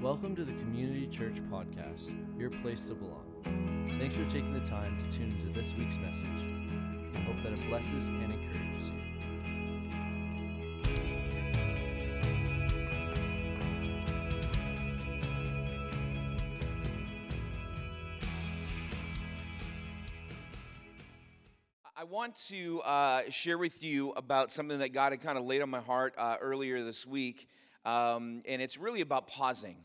Welcome to the Community Church Podcast, your place to belong. Thanks for taking the time to tune into this week's message. We hope that it blesses and encourages you. I want to uh, share with you about something that God had kind of laid on my heart uh, earlier this week, um, and it's really about pausing.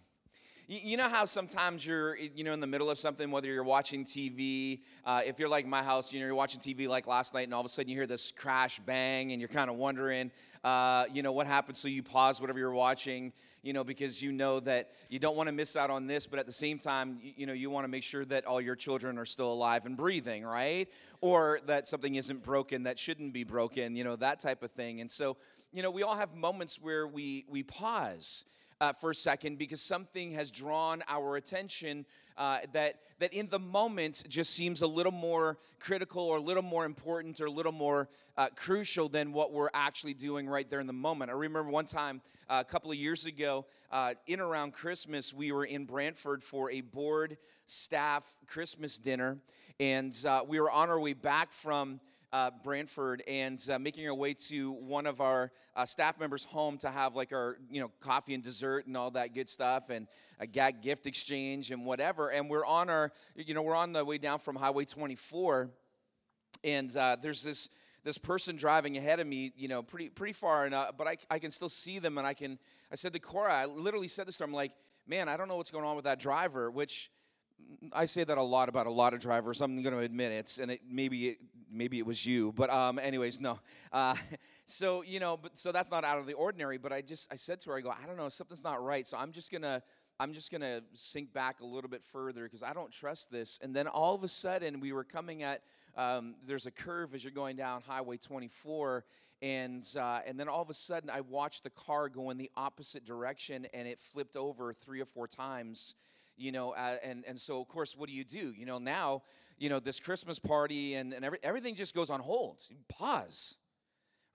You, know how sometimes you're, you know, in the middle of something, whether you're watching TV, uh, if you're like my house, you know, you're watching TV like last night, and all of a sudden you hear this crash, bang, and you're kind of wondering, uh, you know, what happened. So you pause whatever you're watching, you know, because you know that you don't want to miss out on this, but at the same time, you, you know, you want to make sure that all your children are still alive and breathing, right? Or that something isn't broken that shouldn't be broken, you know, that type of thing. And so, you know, we all have moments where we we pause uh, for a second because something has drawn our attention uh, that, that in the moment just seems a little more critical or a little more important or a little more uh, crucial than what we're actually doing right there in the moment. I remember one time uh, a couple of years ago, uh, in around Christmas, we were in Brantford for a board staff Christmas dinner, and uh, we were on our way back from uh, Brantford and uh, making our way to one of our uh, staff members' home to have like our you know coffee and dessert and all that good stuff and a gag gift exchange and whatever. And we're on our you know we're on the way down from Highway 24, and uh, there's this this person driving ahead of me, you know, pretty pretty far, and uh, but I, I can still see them, and I can. I said to Cora, I literally said this to her, I'm like, man, I don't know what's going on with that driver, which I say that a lot about a lot of drivers. I'm going to admit it, and it, maybe it, maybe it was you, but um, anyways, no. Uh, so you know, but so that's not out of the ordinary. But I just I said to her, I go, I don't know, something's not right. So I'm just gonna I'm just gonna sink back a little bit further because I don't trust this. And then all of a sudden, we were coming at um, there's a curve as you're going down Highway 24, and uh, and then all of a sudden, I watched the car go in the opposite direction, and it flipped over three or four times you know uh, and and so of course what do you do you know now you know this christmas party and, and every, everything just goes on hold. You pause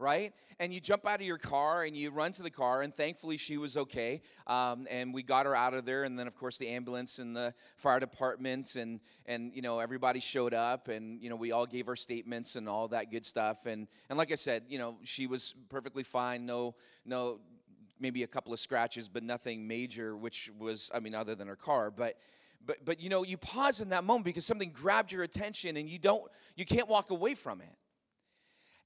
right? And you jump out of your car and you run to the car and thankfully she was okay. Um, and we got her out of there and then of course the ambulance and the fire department and and you know everybody showed up and you know we all gave our statements and all that good stuff. And and like i said you know she was perfectly fine. No no maybe a couple of scratches, but nothing major, which was, I mean, other than her car. But, but, but you know, you pause in that moment because something grabbed your attention and you don't, you can't walk away from it.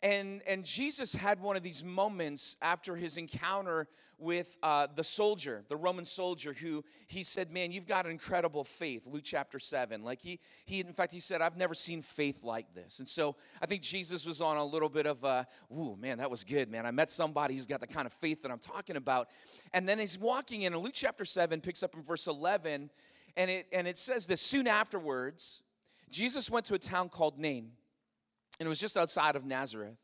And, and Jesus had one of these moments after his encounter with uh, the soldier, the Roman soldier, who he said, Man, you've got incredible faith, Luke chapter 7. Like he, he, in fact, he said, I've never seen faith like this. And so I think Jesus was on a little bit of a, Ooh, man, that was good, man. I met somebody who's got the kind of faith that I'm talking about. And then he's walking in, and Luke chapter 7 picks up in verse 11, and it, and it says this soon afterwards, Jesus went to a town called Nain and it was just outside of Nazareth.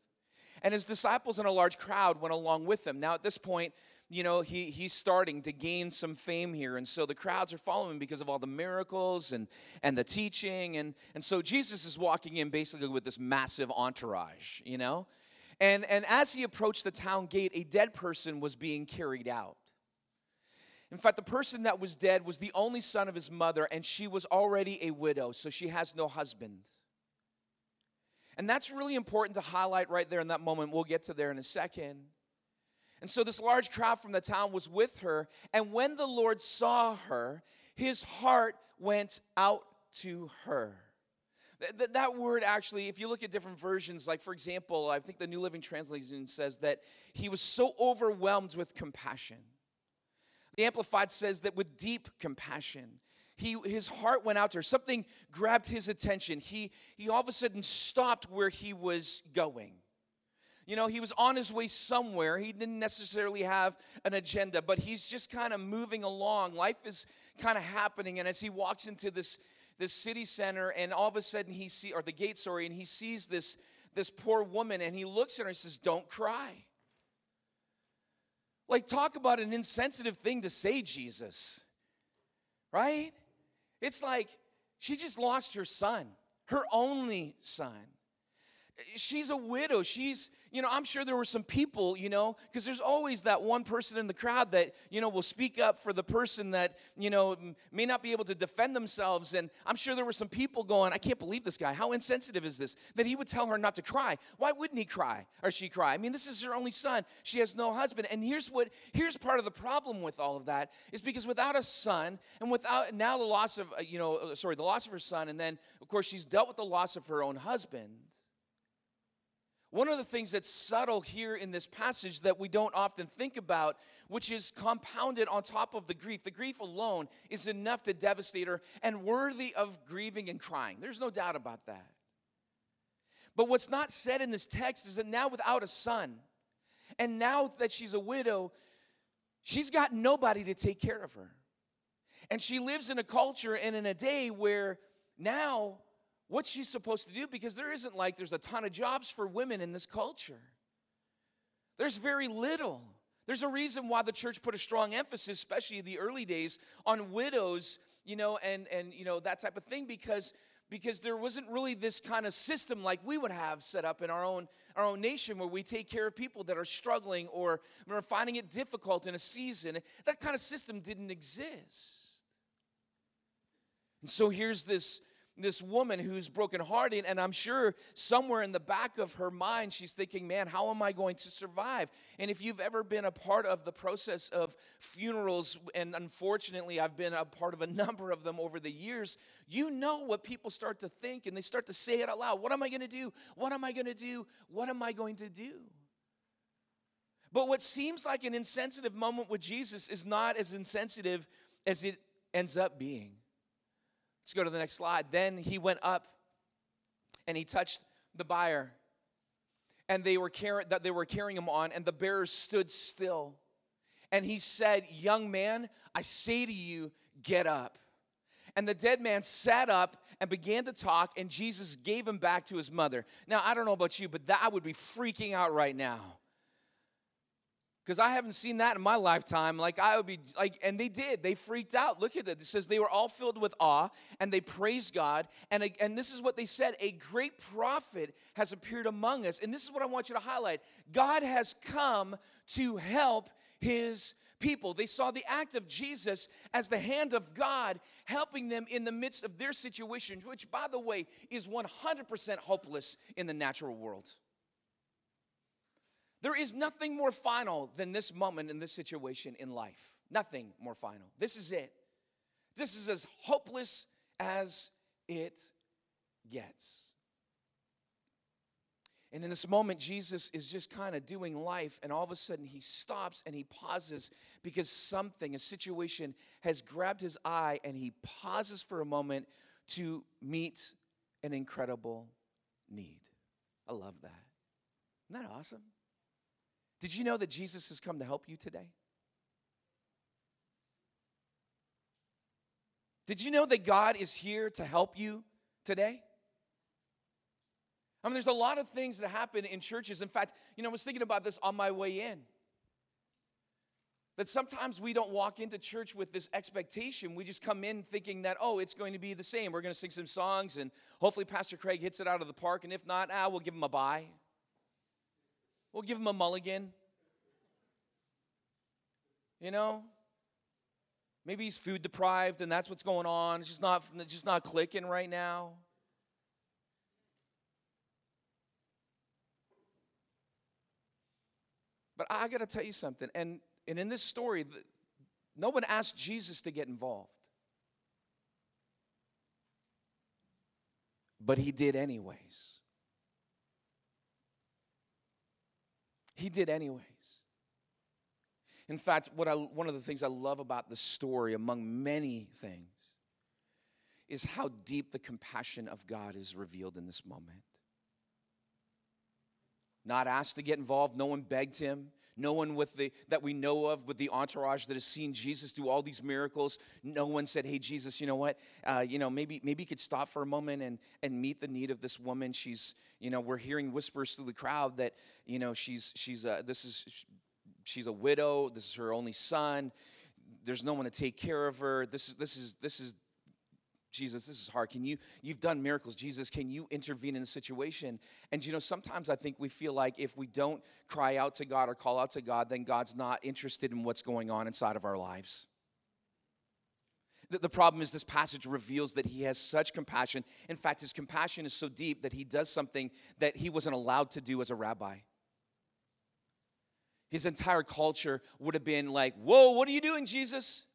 And his disciples and a large crowd went along with him. Now, at this point, you know, he, he's starting to gain some fame here. And so the crowds are following him because of all the miracles and, and the teaching. And, and so Jesus is walking in basically with this massive entourage, you know? And, and as he approached the town gate, a dead person was being carried out. In fact, the person that was dead was the only son of his mother, and she was already a widow, so she has no husband. And that's really important to highlight right there in that moment. We'll get to there in a second. And so this large crowd from the town was with her. And when the Lord saw her, his heart went out to her. That, that word actually, if you look at different versions, like for example, I think the New Living Translation says that he was so overwhelmed with compassion. The Amplified says that with deep compassion he, his heart went out to her. Something grabbed his attention. He, he all of a sudden stopped where he was going. You know, he was on his way somewhere. He didn't necessarily have an agenda, but he's just kind of moving along. Life is kind of happening. And as he walks into this, this city center, and all of a sudden he sees, or the gate, sorry, and he sees this, this poor woman, and he looks at her and says, Don't cry. Like, talk about an insensitive thing to say, Jesus. Right? It's like she just lost her son, her only son. She's a widow. She's, you know, I'm sure there were some people, you know, because there's always that one person in the crowd that, you know, will speak up for the person that, you know, may not be able to defend themselves. And I'm sure there were some people going, I can't believe this guy. How insensitive is this? That he would tell her not to cry. Why wouldn't he cry or she cry? I mean, this is her only son. She has no husband. And here's what, here's part of the problem with all of that is because without a son and without now the loss of, uh, you know, uh, sorry, the loss of her son, and then, of course, she's dealt with the loss of her own husband one of the things that's subtle here in this passage that we don't often think about, which is compounded on top of the grief, the grief alone is enough to devastate her and worthy of grieving and crying. There's no doubt about that. But what's not said in this text is that now, without a son, and now that she's a widow, she's got nobody to take care of her. And she lives in a culture and in a day where now what she supposed to do because there isn't like there's a ton of jobs for women in this culture. There's very little. There's a reason why the church put a strong emphasis, especially in the early days, on widows, you know, and and you know that type of thing because because there wasn't really this kind of system like we would have set up in our own our own nation where we take care of people that are struggling or are finding it difficult in a season. That kind of system didn't exist. And so here's this this woman who's brokenhearted, and I'm sure somewhere in the back of her mind, she's thinking, man, how am I going to survive? And if you've ever been a part of the process of funerals, and unfortunately, I've been a part of a number of them over the years, you know what people start to think, and they start to say it out loud What am I going to do? What am I going to do? What am I going to do? But what seems like an insensitive moment with Jesus is not as insensitive as it ends up being. Let's go to the next slide. Then he went up and he touched the bier. And they were carrying that they were carrying him on, and the bearers stood still. And he said, Young man, I say to you, get up. And the dead man sat up and began to talk, and Jesus gave him back to his mother. Now, I don't know about you, but that would be freaking out right now because I haven't seen that in my lifetime. Like, I would be like, and they did. They freaked out. Look at that. It says they were all filled with awe and they praised God. And, and this is what they said a great prophet has appeared among us. And this is what I want you to highlight God has come to help his people. They saw the act of Jesus as the hand of God helping them in the midst of their situation, which, by the way, is 100% hopeless in the natural world. There is nothing more final than this moment in this situation in life. Nothing more final. This is it. This is as hopeless as it gets. And in this moment, Jesus is just kind of doing life, and all of a sudden he stops and he pauses because something, a situation, has grabbed his eye, and he pauses for a moment to meet an incredible need. I love that. Isn't that awesome? Did you know that Jesus has come to help you today? Did you know that God is here to help you today? I mean, there's a lot of things that happen in churches. In fact, you know, I was thinking about this on my way in. That sometimes we don't walk into church with this expectation. We just come in thinking that, oh, it's going to be the same. We're going to sing some songs, and hopefully Pastor Craig hits it out of the park. And if not, ah, we'll give him a bye. We'll give him a mulligan. You know? Maybe he's food deprived and that's what's going on. It's just not, it's just not clicking right now. But I got to tell you something. And, and in this story, no one asked Jesus to get involved. But he did anyways. He did anyways. In fact, what I, one of the things I love about the story, among many things, is how deep the compassion of God is revealed in this moment. Not asked to get involved, no one begged him. No one with the that we know of with the entourage that has seen Jesus do all these miracles. No one said, "Hey, Jesus, you know what? Uh, you know, maybe maybe you could stop for a moment and and meet the need of this woman. She's, you know, we're hearing whispers through the crowd that you know she's she's uh, this is she's a widow. This is her only son. There's no one to take care of her. This is this is this is Jesus, this is hard. Can you, you've done miracles. Jesus, can you intervene in the situation? And you know, sometimes I think we feel like if we don't cry out to God or call out to God, then God's not interested in what's going on inside of our lives. The, the problem is, this passage reveals that he has such compassion. In fact, his compassion is so deep that he does something that he wasn't allowed to do as a rabbi. His entire culture would have been like, Whoa, what are you doing, Jesus?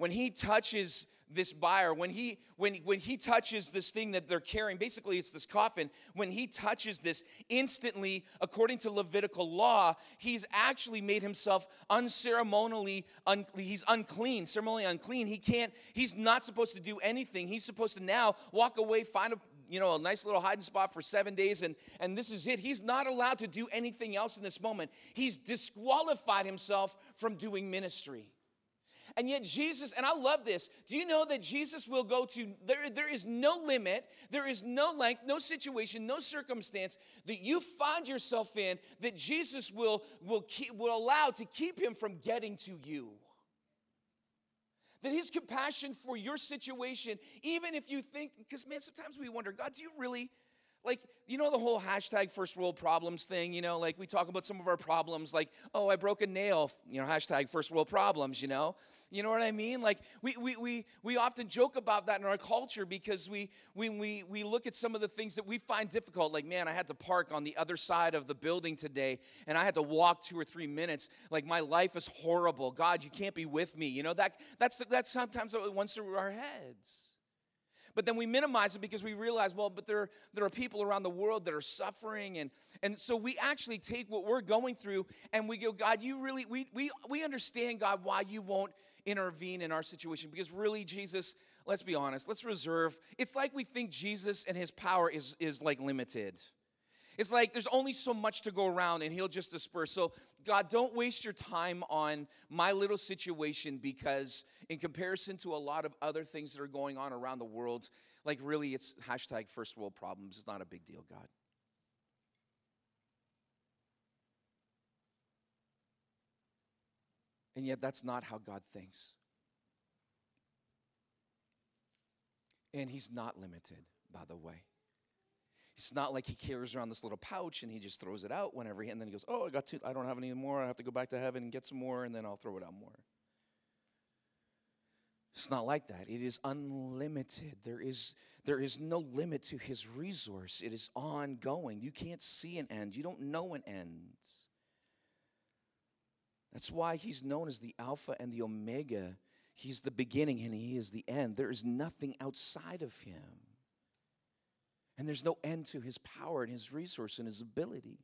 When he touches this buyer when he when when he touches this thing that they're carrying basically it's this coffin when he touches this instantly according to levitical law he's actually made himself unceremonially un, he's unclean ceremonially unclean. He can't he's not supposed to do anything. He's supposed to now walk away find a you know a nice little hiding spot for seven days and and this is it. He's not allowed to do anything else in this moment. He's disqualified himself from doing ministry and yet, Jesus, and I love this, do you know that Jesus will go to, there, there is no limit, there is no length, no situation, no circumstance that you find yourself in that Jesus will, will, keep, will allow to keep him from getting to you. That his compassion for your situation, even if you think, because man, sometimes we wonder, God, do you really, like, you know, the whole hashtag first world problems thing, you know, like we talk about some of our problems, like, oh, I broke a nail, you know, hashtag first world problems, you know. You know what I mean? Like we, we, we, we often joke about that in our culture because we, we, we, we look at some of the things that we find difficult. Like, man, I had to park on the other side of the building today and I had to walk two or three minutes. Like my life is horrible. God, you can't be with me. You know, that, that's, that's sometimes what runs through our heads. But then we minimize it because we realize, well, but there, there are people around the world that are suffering. And, and so we actually take what we're going through and we go, God, you really, we, we, we understand, God, why you won't intervene in our situation. Because really jesus let's be honest let's reserve. It's like we think jesus and his power is is like limited it's like there's only so much to go around and he'll just disperse so god don't waste your time on my little situation because in comparison to a lot of other things that are going on around the world like really it's hashtag first world problems it's not a big deal god And yet, that's not how God thinks. And He's not limited, by the way. It's not like He carries around this little pouch and He just throws it out whenever He, and then He goes, Oh, I got two, I don't have any more. I have to go back to heaven and get some more, and then I'll throw it out more. It's not like that. It is unlimited. There is, there is no limit to his resource. It is ongoing. You can't see an end. You don't know an end. That's why he's known as the Alpha and the Omega. He's the beginning and he is the end. There is nothing outside of him. And there's no end to his power and his resource and his ability.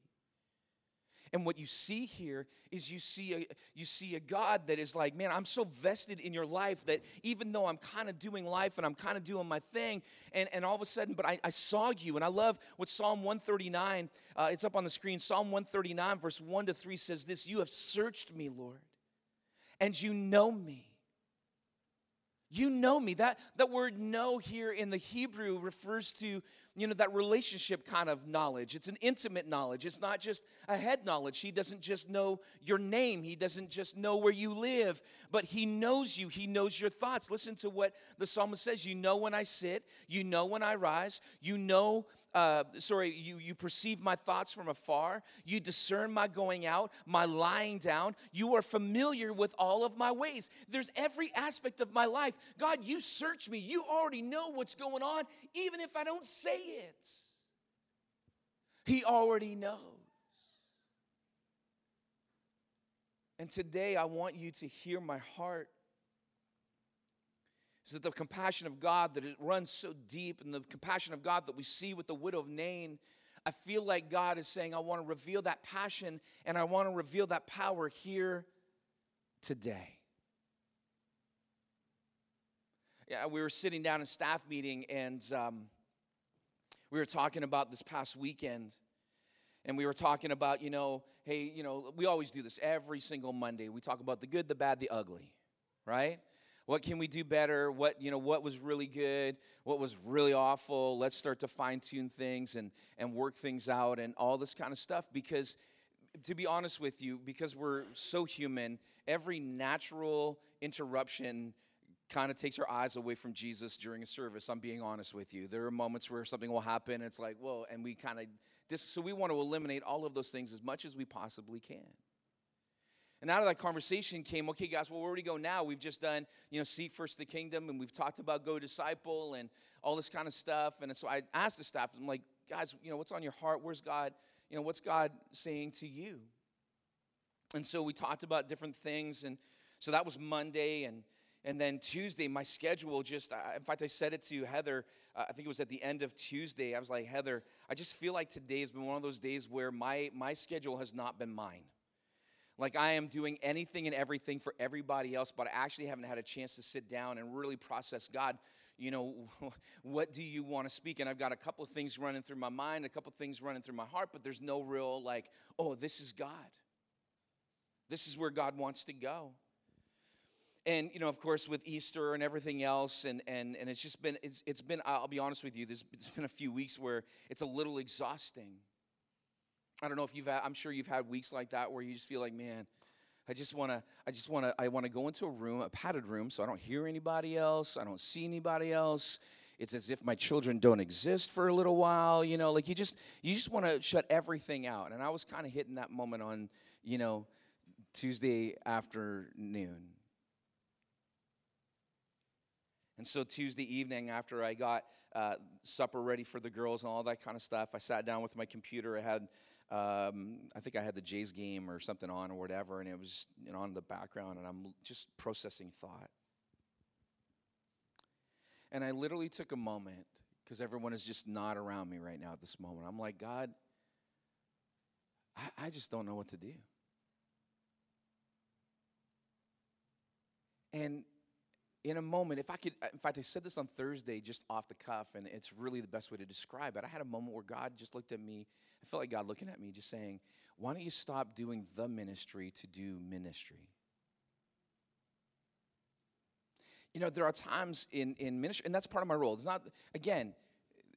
And what you see here is you see a you see a God that is like, man, I'm so vested in your life that even though I'm kind of doing life and I'm kind of doing my thing, and, and all of a sudden, but I, I saw you. And I love what Psalm 139, uh, it's up on the screen. Psalm 139, verse 1 to 3 says this: You have searched me, Lord, and you know me. You know me. That, that word know here in the Hebrew refers to, you know, that relationship kind of knowledge. It's an intimate knowledge. It's not just a head knowledge. He doesn't just know your name. He doesn't just know where you live, but he knows you. He knows your thoughts. Listen to what the psalmist says. You know when I sit. You know when I rise. You know uh, sorry, you, you perceive my thoughts from afar. You discern my going out, my lying down. You are familiar with all of my ways. There's every aspect of my life. God, you search me. You already know what's going on, even if I don't say it. He already knows. And today I want you to hear my heart is that the compassion of God that it runs so deep and the compassion of God that we see with the widow of Nain, I feel like God is saying, I want to reveal that passion and I want to reveal that power here today. Yeah, we were sitting down in staff meeting and um, we were talking about this past weekend. And we were talking about, you know, hey, you know, we always do this every single Monday. We talk about the good, the bad, the ugly, right? What can we do better? What, you know, what was really good? What was really awful? Let's start to fine tune things and, and work things out and all this kind of stuff. Because, to be honest with you, because we're so human, every natural interruption kind of takes our eyes away from Jesus during a service. I'm being honest with you. There are moments where something will happen, and it's like, whoa, and we kind of, so we want to eliminate all of those things as much as we possibly can. And out of that conversation came, okay, guys, well, where do we go now? We've just done, you know, seek first the kingdom, and we've talked about go disciple and all this kind of stuff. And so I asked the staff, I'm like, guys, you know, what's on your heart? Where's God? You know, what's God saying to you? And so we talked about different things, and so that was Monday, and and then Tuesday, my schedule just, in fact, I said it to Heather, uh, I think it was at the end of Tuesday. I was like, Heather, I just feel like today has been one of those days where my, my schedule has not been mine. Like I am doing anything and everything for everybody else, but I actually haven't had a chance to sit down and really process God. You know, what do you want to speak? And I've got a couple of things running through my mind, a couple of things running through my heart, but there's no real like, oh, this is God. This is where God wants to go and you know of course with easter and everything else and and, and it's just been it's, it's been i'll be honest with you there's it's been a few weeks where it's a little exhausting. I don't know if you've had i'm sure you've had weeks like that where you just feel like man i just want to i just want to i want to go into a room a padded room so i don't hear anybody else i don't see anybody else. It's as if my children don't exist for a little while you know like you just you just want to shut everything out. And i was kind of hitting that moment on you know tuesday afternoon and so Tuesday evening, after I got uh, supper ready for the girls and all that kind of stuff, I sat down with my computer. I had, um, I think I had the Jays game or something on or whatever, and it was you know, on the background, and I'm just processing thought. And I literally took a moment because everyone is just not around me right now at this moment. I'm like, God, I, I just don't know what to do. And in a moment, if I could, in fact, I said this on Thursday just off the cuff, and it's really the best way to describe it. I had a moment where God just looked at me. I felt like God looking at me, just saying, Why don't you stop doing the ministry to do ministry? You know, there are times in, in ministry, and that's part of my role. It's not, again,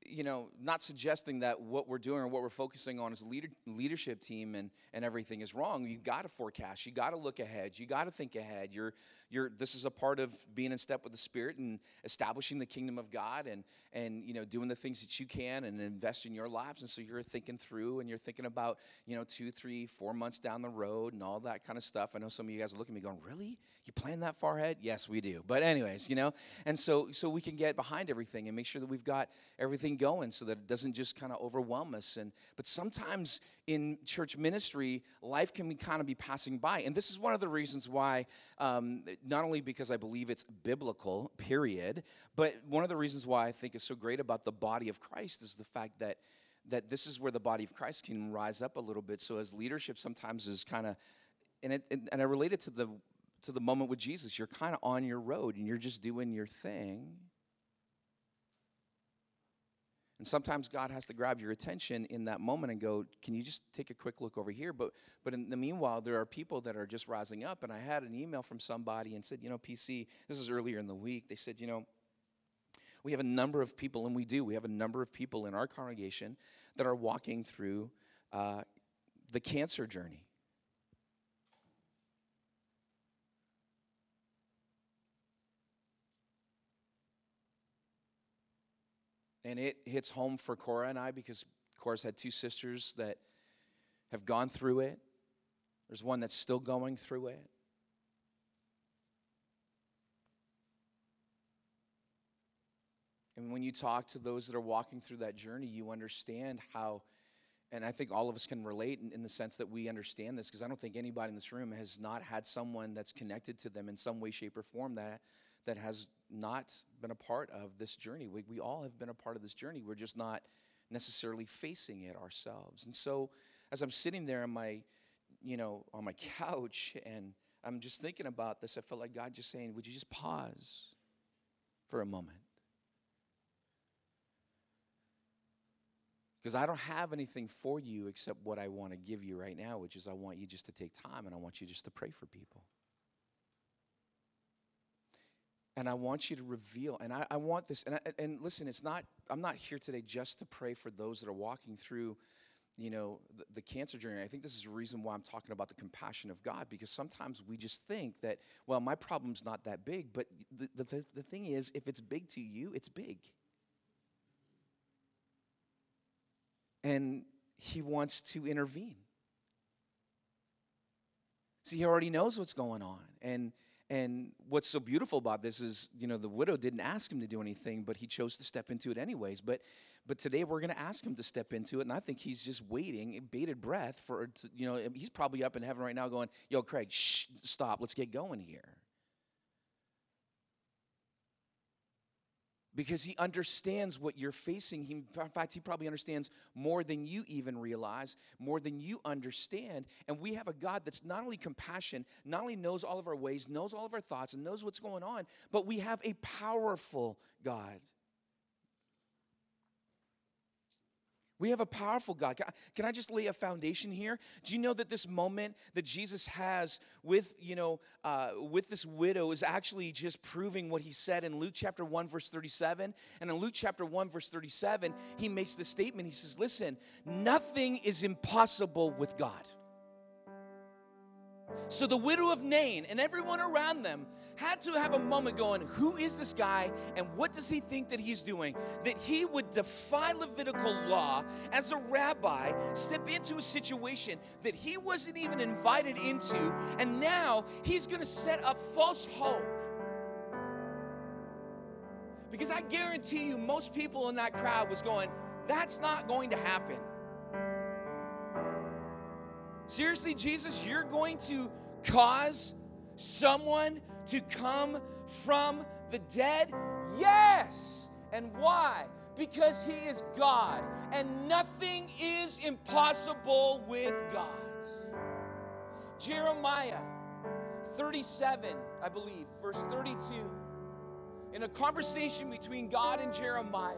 you know, not suggesting that what we're doing or what we're focusing on as a leader, leadership team and, and everything is wrong. You got to forecast. You got to look ahead. You got to think ahead. You're, you're, this is a part of being in step with the Spirit and establishing the kingdom of God and, and, you know, doing the things that you can and invest in your lives. And so you're thinking through and you're thinking about, you know, two, three, four months down the road and all that kind of stuff. I know some of you guys are looking at me going, really? You plan that far ahead? Yes, we do. But anyways, you know, and so, so we can get behind everything and make sure that we've got everything going so that it doesn't just kind of overwhelm us. And, but sometimes in church ministry, life can be kind of be passing by. And this is one of the reasons why, um, not only because I believe it's biblical, period, but one of the reasons why I think is so great about the body of Christ is the fact that that this is where the body of Christ can rise up a little bit. So as leadership sometimes is kind of, and it, and I relate it to the to the moment with Jesus. You're kind of on your road and you're just doing your thing. And sometimes God has to grab your attention in that moment and go, Can you just take a quick look over here? But, but in the meanwhile, there are people that are just rising up. And I had an email from somebody and said, You know, PC, this is earlier in the week. They said, You know, we have a number of people, and we do, we have a number of people in our congregation that are walking through uh, the cancer journey. And it hits home for Cora and I because Cora's had two sisters that have gone through it. There's one that's still going through it. And when you talk to those that are walking through that journey, you understand how, and I think all of us can relate in, in the sense that we understand this, because I don't think anybody in this room has not had someone that's connected to them in some way, shape, or form that that has not been a part of this journey. We, we all have been a part of this journey. We're just not necessarily facing it ourselves. And so as I'm sitting there on my, you know, on my couch and I'm just thinking about this, I felt like God just saying, Would you just pause for a moment? Because I don't have anything for you except what I want to give you right now, which is I want you just to take time and I want you just to pray for people. And I want you to reveal, and I, I want this, and, I, and listen, it's not, I'm not here today just to pray for those that are walking through, you know, the, the, cancer journey, I think this is a reason why I'm talking about the compassion of God, because sometimes we just think that, well, my problem's not that big. But the, the, the thing is, if it's big to you, it's big. And He wants to intervene. See, He already knows what's going on. And and what's so beautiful about this is, you know, the widow didn't ask him to do anything, but he chose to step into it anyways. But but today we're going to ask him to step into it, and I think he's just waiting, bated breath for, you know, he's probably up in heaven right now going, "Yo, Craig, shh, stop, let's get going here." Because he understands what you're facing. He, in fact, he probably understands more than you even realize, more than you understand. And we have a God that's not only compassion, not only knows all of our ways, knows all of our thoughts, and knows what's going on, but we have a powerful God. We have a powerful God. Can I just lay a foundation here? Do you know that this moment that Jesus has with, you know, uh, with this widow is actually just proving what he said in Luke chapter 1, verse 37? And in Luke chapter 1, verse 37, he makes this statement. He says, Listen, nothing is impossible with God. So the widow of Nain and everyone around them had to have a moment going, Who is this guy and what does he think that he's doing? That he would defy Levitical law as a rabbi, step into a situation that he wasn't even invited into, and now he's going to set up false hope. Because I guarantee you, most people in that crowd was going, That's not going to happen. Seriously, Jesus, you're going to cause someone to come from the dead? Yes. And why? Because he is God, and nothing is impossible with God. Jeremiah 37, I believe, verse 32. In a conversation between God and Jeremiah,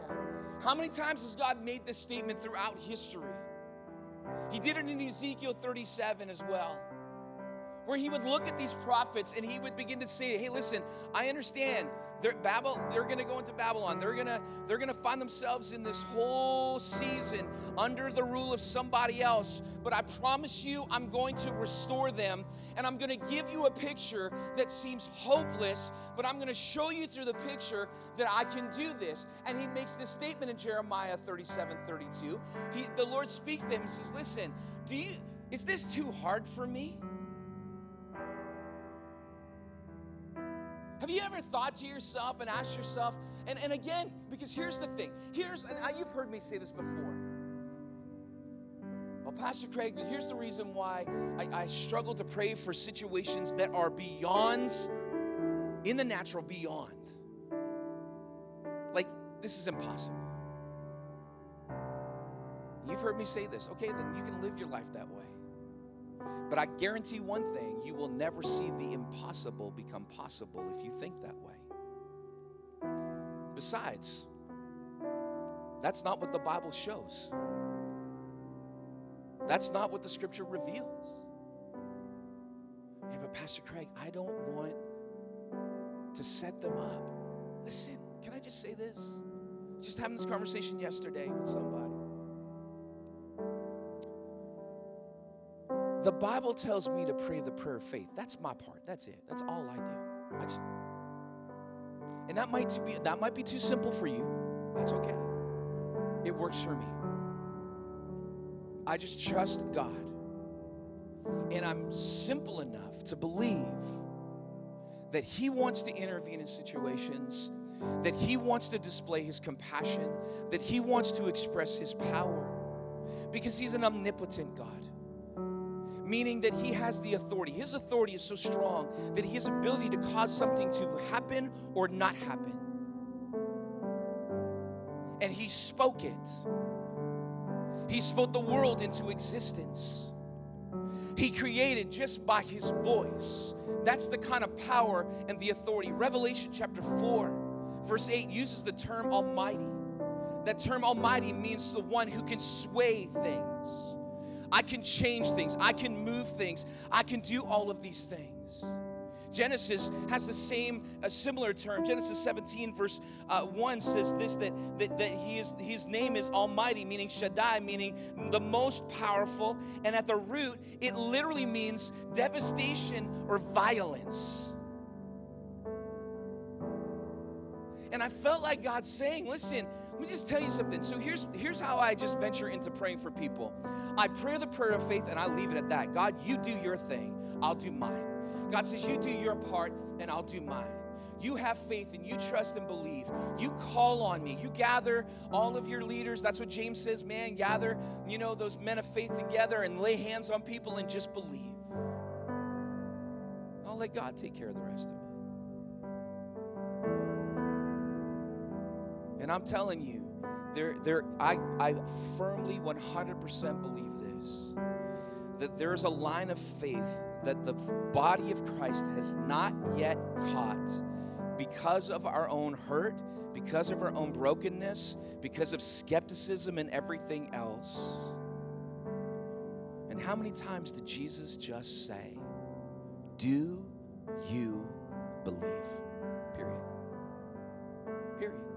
how many times has God made this statement throughout history? He did it in Ezekiel 37 as well where he would look at these prophets and he would begin to say, "Hey, listen, I understand. They're Babel. They're to go into Babylon. They're to they're to find themselves in this whole season under the rule of somebody else. But I promise you, I'm going to restore them, and I'm going to give you a picture that seems hopeless, but I'm going to show you through the picture that I can do this." And he makes this statement in Jeremiah 37, 32. He, the Lord speaks to him and says, "Listen, do you is this too hard for me?" Have you ever thought to yourself and asked yourself, and, and again, because here's the thing, here's, and you've heard me say this before. Well, Pastor Craig, here's the reason why I, I struggle to pray for situations that are beyond, in the natural, beyond. Like, this is impossible. You've heard me say this. Okay, then you can live your life that way. But I guarantee one thing you will never see the impossible become possible if you think that way. Besides, that's not what the Bible shows. That's not what the scripture reveals. Yeah, but Pastor Craig, I don't want to set them up. Listen, can I just say this? Just having this conversation yesterday with somebody. The Bible tells me to pray the prayer of faith. That's my part. That's it. That's all I do. I just, and that might be that might be too simple for you. That's okay. It works for me. I just trust God. And I'm simple enough to believe that He wants to intervene in situations, that He wants to display His compassion, that He wants to express His power, because He's an omnipotent God meaning that he has the authority. His authority is so strong that he has ability to cause something to happen or not happen. And he spoke it. He spoke the world into existence. He created just by his voice. That's the kind of power and the authority. Revelation chapter 4, verse 8 uses the term Almighty. That term Almighty means the one who can sway things I can change things, I can move things, I can do all of these things. Genesis has the same, a similar term. Genesis 17, verse uh, 1 says this that, that, that he is, his name is Almighty, meaning Shaddai, meaning the most powerful. And at the root, it literally means devastation or violence. And I felt like God saying, listen, me just tell you something. So here's here's how I just venture into praying for people. I pray the prayer of faith and I leave it at that. God, you do your thing, I'll do mine. God says, You do your part and I'll do mine. You have faith and you trust and believe. You call on me. You gather all of your leaders. That's what James says, man. Gather, you know, those men of faith together and lay hands on people and just believe. I'll let God take care of the rest of it. And I'm telling you, there, there, I, I firmly 100% believe this that there's a line of faith that the body of Christ has not yet caught because of our own hurt, because of our own brokenness, because of skepticism and everything else. And how many times did Jesus just say, Do you believe? Period. Period.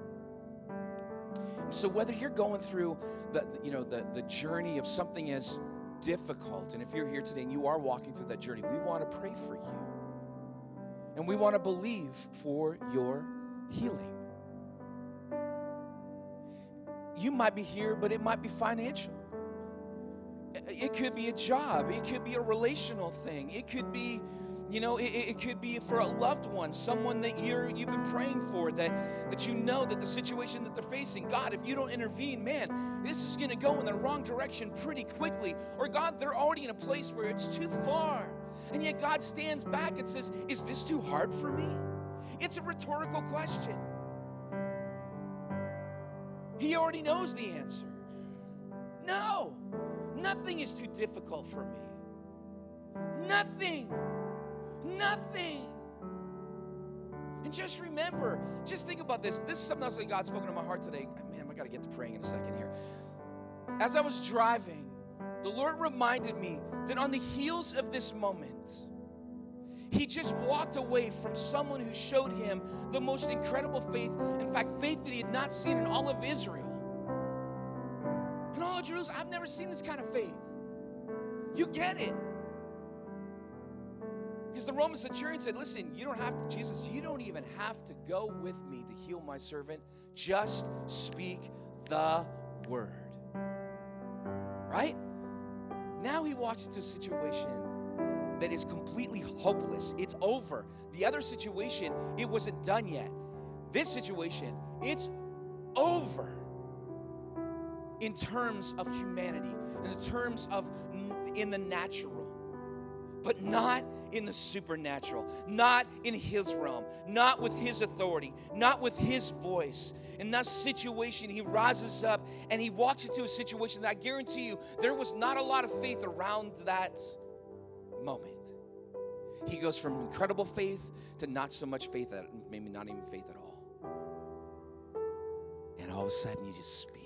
So whether you're going through the you know the, the journey of something as difficult, and if you're here today and you are walking through that journey, we want to pray for you. And we want to believe for your healing. You might be here, but it might be financial. It could be a job. It could be a relational thing. It could be you know, it, it, could be for a loved one, someone that you're you've been praying for, that that you know that the situation that they're facing, God, if you don't intervene, man, this is gonna go in the wrong direction pretty quickly. Or God, they're already in a place where it's too far. And yet God stands back and says, Is this too hard for me? It's a rhetorical question. He already knows the answer. No, nothing is too difficult for me. Nothing. Nothing. And just remember, just think about this. This is something else that God's spoken to my heart today. Man, I got to get to praying in a second here. As I was driving, the Lord reminded me that on the heels of this moment, he just walked away from someone who showed him the most incredible faith. In fact, faith that he had not seen in all of Israel. In all of Jerusalem, I've never seen this kind of faith. You get it. Because the Roman centurion said, Listen, you don't have to, Jesus, you don't even have to go with me to heal my servant. Just speak the word. Right? Now he walks into a situation that is completely hopeless. It's over. The other situation, it wasn't done yet. This situation, it's over in terms of humanity, in terms of in the natural but not in the supernatural, not in his realm, not with his authority, not with his voice. In that situation, he rises up and he walks into a situation that I guarantee you there was not a lot of faith around that moment. He goes from incredible faith to not so much faith, maybe not even faith at all. And all of a sudden, he just speaks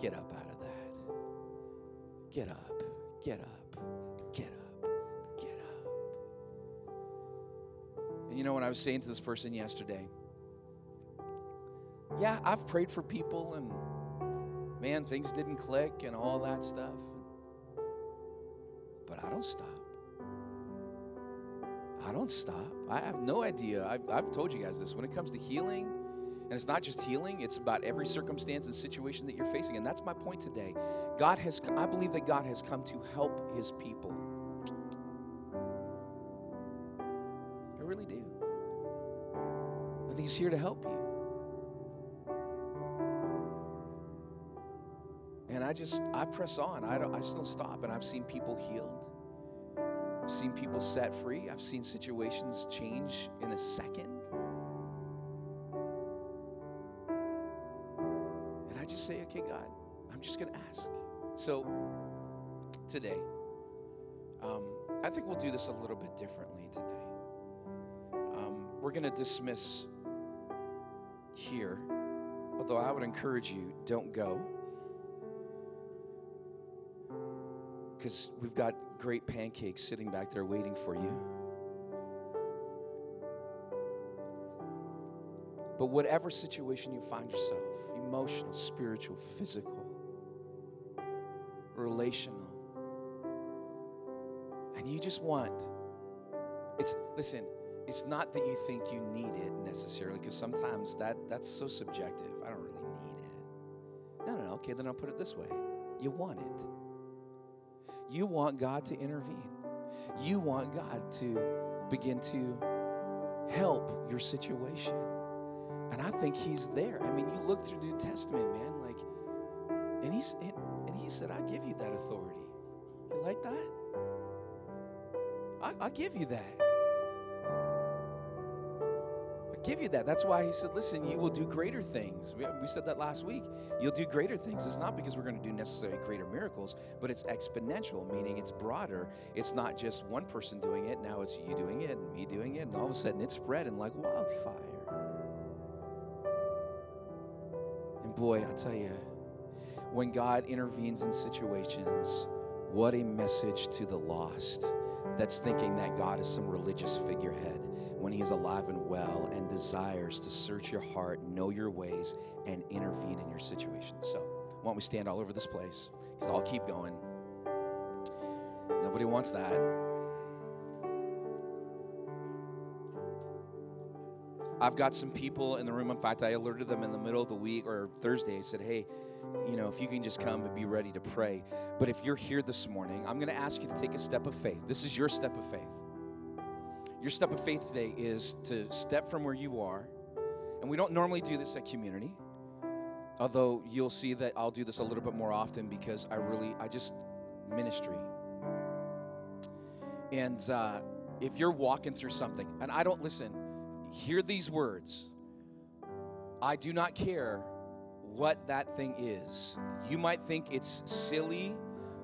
Get up out of that. Get up. Get up. You know what I was saying to this person yesterday? Yeah, I've prayed for people and man, things didn't click and all that stuff. But I don't stop. I don't stop. I have no idea. I've, I've told you guys this. When it comes to healing, and it's not just healing, it's about every circumstance and situation that you're facing. And that's my point today. God has, I believe that God has come to help his people. He's here to help you. And I just, I press on. I, don't, I just don't stop. And I've seen people healed. I've seen people set free. I've seen situations change in a second. And I just say, okay, God, I'm just going to ask. So today, um, I think we'll do this a little bit differently today Um, we're going to dismiss here. Although I would encourage you, don't go. Because we've got great pancakes sitting back there waiting for you. But whatever situation you find yourself emotional, spiritual, physical, relational and you just want it's listen it's not that you think you need it necessarily because sometimes that that's so subjective. I don't really need it. No no no. Okay then i'll put it this way. You want it. You want god to intervene. You want god to begin to help your situation. And i think he's there. I mean you look through the new testament man like and he's and, and he said i give you that authority. You like that? I, I give you that. Give you that. That's why he said, listen, you will do greater things. We, we said that last week. You'll do greater things. It's not because we're going to do necessarily greater miracles, but it's exponential, meaning it's broader. It's not just one person doing it. Now it's you doing it and me doing it. And all of a sudden it's spreading like wildfire. And boy, I tell you, when God intervenes in situations, what a message to the lost that's thinking that God is some religious figurehead when He's alive and well and desires to search your heart, know your ways, and intervene in your situation. So, why don't we stand all over this place? Because I'll keep going. Nobody wants that. I've got some people in the room. In fact, I alerted them in the middle of the week or Thursday. I said, hey, you know, if you can just come and be ready to pray. But if you're here this morning, I'm going to ask you to take a step of faith. This is your step of faith. Your step of faith today is to step from where you are. And we don't normally do this at community. Although you'll see that I'll do this a little bit more often because I really, I just ministry. And uh, if you're walking through something, and I don't listen, hear these words I do not care what that thing is. You might think it's silly,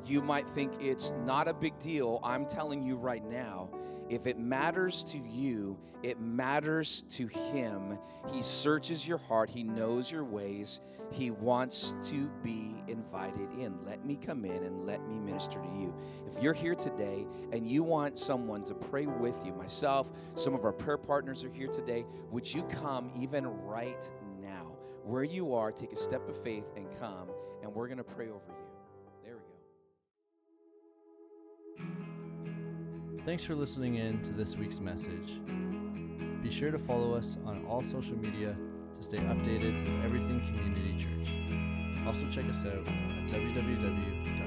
you might think it's not a big deal. I'm telling you right now, if it matters to you, it matters to Him. He searches your heart, He knows your ways, He wants to be invited in. Let me come in and let me minister to you. If you're here today and you want someone to pray with you, myself, some of our prayer partners are here today, would you come even right now? where you are, take a step of faith and come, and we're going to pray over you. Thanks for listening in to this week's message. Be sure to follow us on all social media to stay updated with everything Community Church. Also, check us out at www